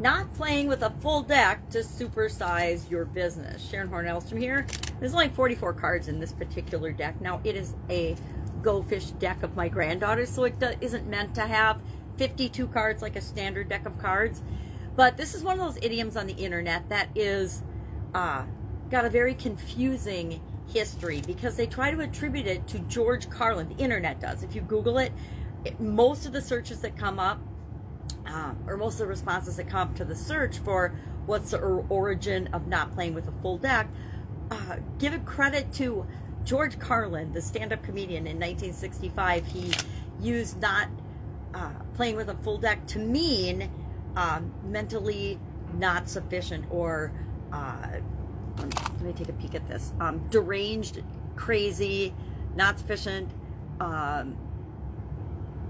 not playing with a full deck to supersize your business. Sharon Horn-Elstrom here. There's only 44 cards in this particular deck. Now, it is a Go Fish deck of my granddaughter, so it isn't meant to have 52 cards like a standard deck of cards. But this is one of those idioms on the internet that is uh, got a very confusing history because they try to attribute it to George Carlin. The internet does. If you Google it, it most of the searches that come up, uh, or most of the responses that come to the search for what's the origin of not playing with a full deck, uh, give it credit to George Carlin, the stand-up comedian in 1965. He used not uh, playing with a full deck to mean um, mentally not sufficient or uh, let me take a peek at this um, deranged, crazy, not sufficient, um,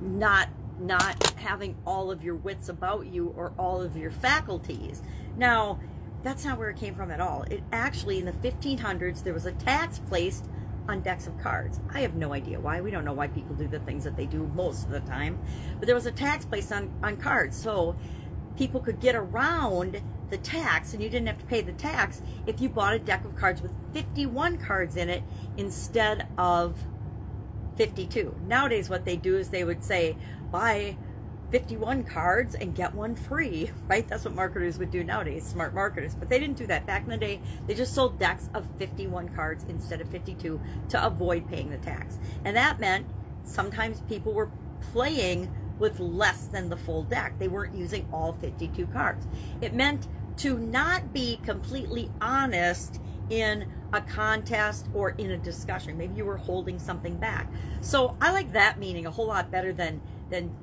not not having all of your wits about you or all of your faculties. Now, that's not where it came from at all. It actually in the 1500s there was a tax placed on decks of cards. I have no idea why. We don't know why people do the things that they do most of the time. But there was a tax placed on, on cards. So people could get around the tax and you didn't have to pay the tax if you bought a deck of cards with 51 cards in it instead of 52. Nowadays what they do is they would say buy 51 cards and get one free, right? That's what marketers would do nowadays, smart marketers. But they didn't do that. Back in the day, they just sold decks of 51 cards instead of 52 to avoid paying the tax. And that meant sometimes people were playing with less than the full deck. They weren't using all 52 cards. It meant to not be completely honest in a contest or in a discussion. Maybe you were holding something back. So I like that meaning a whole lot better than than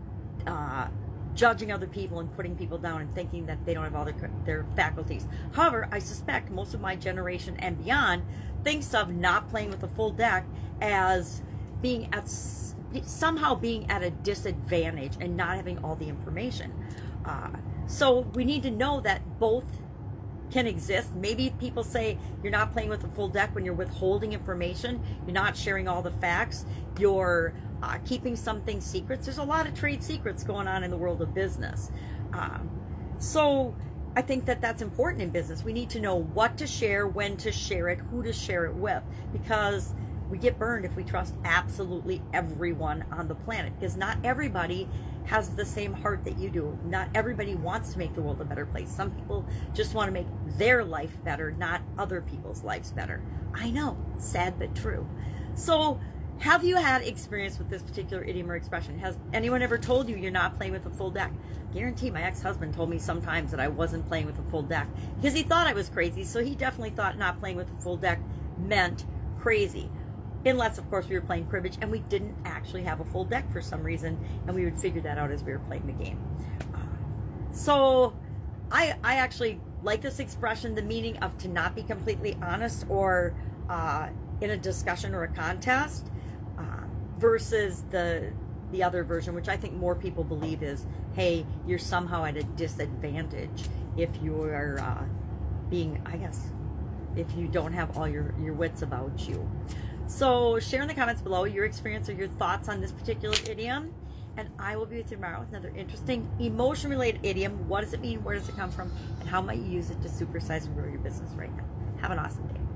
uh, judging other people and putting people down and thinking that they don't have all their, their faculties. However, I suspect most of my generation and beyond thinks of not playing with a full deck as being at somehow being at a disadvantage and not having all the information. Uh, so we need to know that both can exist. Maybe people say you're not playing with a full deck when you're withholding information, you're not sharing all the facts, you're uh, keeping something secrets. There's a lot of trade secrets going on in the world of business. Um, so I think that that's important in business. We need to know what to share, when to share it, who to share it with, because we get burned if we trust absolutely everyone on the planet because not everybody has the same heart that you do. Not everybody wants to make the world a better place. Some people just want to make their life better, not other people's lives better. I know, sad but true. So have you had experience with this particular idiom or expression? Has anyone ever told you you're not playing with a full deck? Guarantee my ex-husband told me sometimes that I wasn't playing with a full deck because he thought I was crazy. So he definitely thought not playing with a full deck meant crazy. Unless, of course, we were playing cribbage and we didn't actually have a full deck for some reason, and we would figure that out as we were playing the game. Uh, so, I I actually like this expression, the meaning of to not be completely honest or uh, in a discussion or a contest versus the the other version, which I think more people believe is, hey, you're somehow at a disadvantage if you're uh, being, I guess, if you don't have all your, your wits about you. So share in the comments below your experience or your thoughts on this particular idiom. And I will be with you tomorrow with another interesting emotion-related idiom. What does it mean? Where does it come from? And how might you use it to supersize and grow your business right now? Have an awesome day.